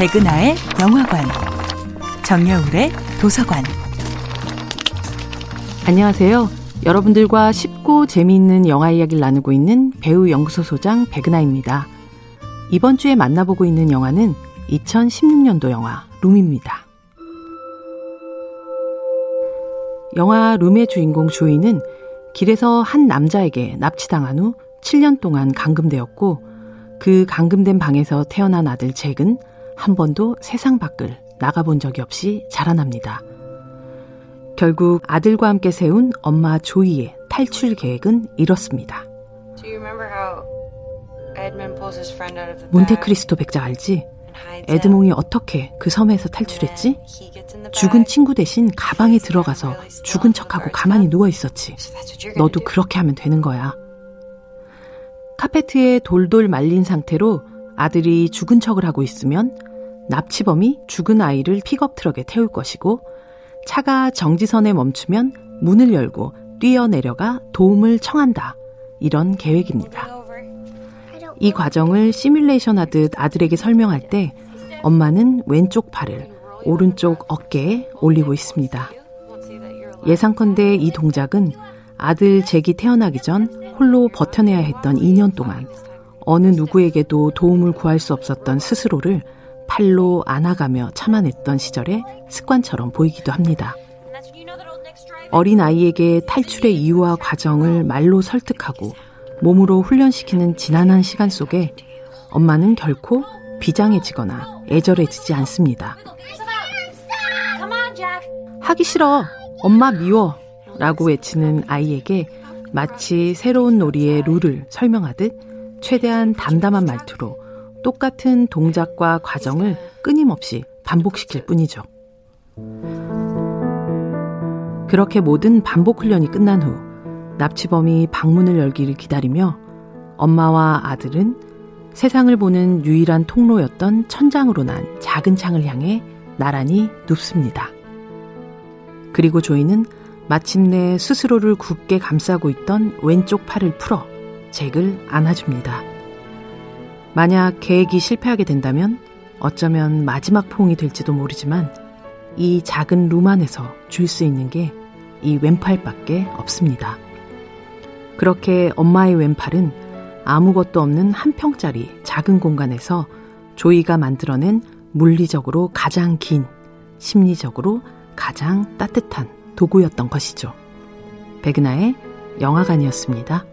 백은하의 영화관, 정여울의 도서관. 안녕하세요. 여러분들과 쉽고 재미있는 영화 이야기를 나누고 있는 배우 연구소 소장 백은하입니다. 이번 주에 만나보고 있는 영화는 2016년도 영화 룸입니다. 영화 룸의 주인공 조이는 길에서 한 남자에게 납치당한 후 7년 동안 감금되었고 그 감금된 방에서 태어난 아들 잭은 한 번도 세상 밖을 나가본 적이 없이 자라납니다. 결국 아들과 함께 세운 엄마 조이의 탈출 계획은 이렇습니다. 몬테크리스토 백작 알지? 에드몽이 어떻게 그 섬에서 탈출했지? 죽은 친구 대신 가방에 들어가서 죽은 척하고 가만히 누워 있었지. 너도 그렇게 하면 되는 거야. 카페트에 돌돌 말린 상태로 아들이 죽은 척을 하고 있으면 납치범이 죽은 아이를 픽업 트럭에 태울 것이고 차가 정지선에 멈추면 문을 열고 뛰어내려가 도움을 청한다. 이런 계획입니다. 이 과정을 시뮬레이션 하듯 아들에게 설명할 때 엄마는 왼쪽 팔을 오른쪽 어깨에 올리고 있습니다. 예상컨대 이 동작은 아들 잭이 태어나기 전 홀로 버텨내야 했던 2년 동안 어느 누구에게도 도움을 구할 수 없었던 스스로를 팔로 안아가며 참아냈던 시절의 습관처럼 보이기도 합니다. 어린 아이에게 탈출의 이유와 과정을 말로 설득하고 몸으로 훈련시키는 지난한 시간 속에 엄마는 결코 비장해지거나 애절해지지 않습니다. 하기 싫어. 엄마 미워. 라고 외치는 아이에게 마치 새로운 놀이의 룰을 설명하듯 최대한 담담한 말투로 똑같은 동작과 과정을 끊임없이 반복시킬 뿐이죠. 그렇게 모든 반복 훈련이 끝난 후 납치범이 방문을 열기를 기다리며 엄마와 아들은 세상을 보는 유일한 통로였던 천장으로 난 작은 창을 향해 나란히 눕습니다. 그리고 조이는 마침내 스스로를 굳게 감싸고 있던 왼쪽 팔을 풀어 잭을 안아줍니다. 만약 계획이 실패하게 된다면 어쩌면 마지막 포옹이 될지도 모르지만 이 작은 룸 안에서 줄 수 있는 게 이 왼팔밖에 없습니다. 그렇게 엄마의 왼팔은 아무것도 없는 한 평짜리 작은 공간에서 조이가 만들어낸 물리적으로 가장 긴, 심리적으로 가장 따뜻한 도구였던 것이죠. 백은하의 영화관이었습니다.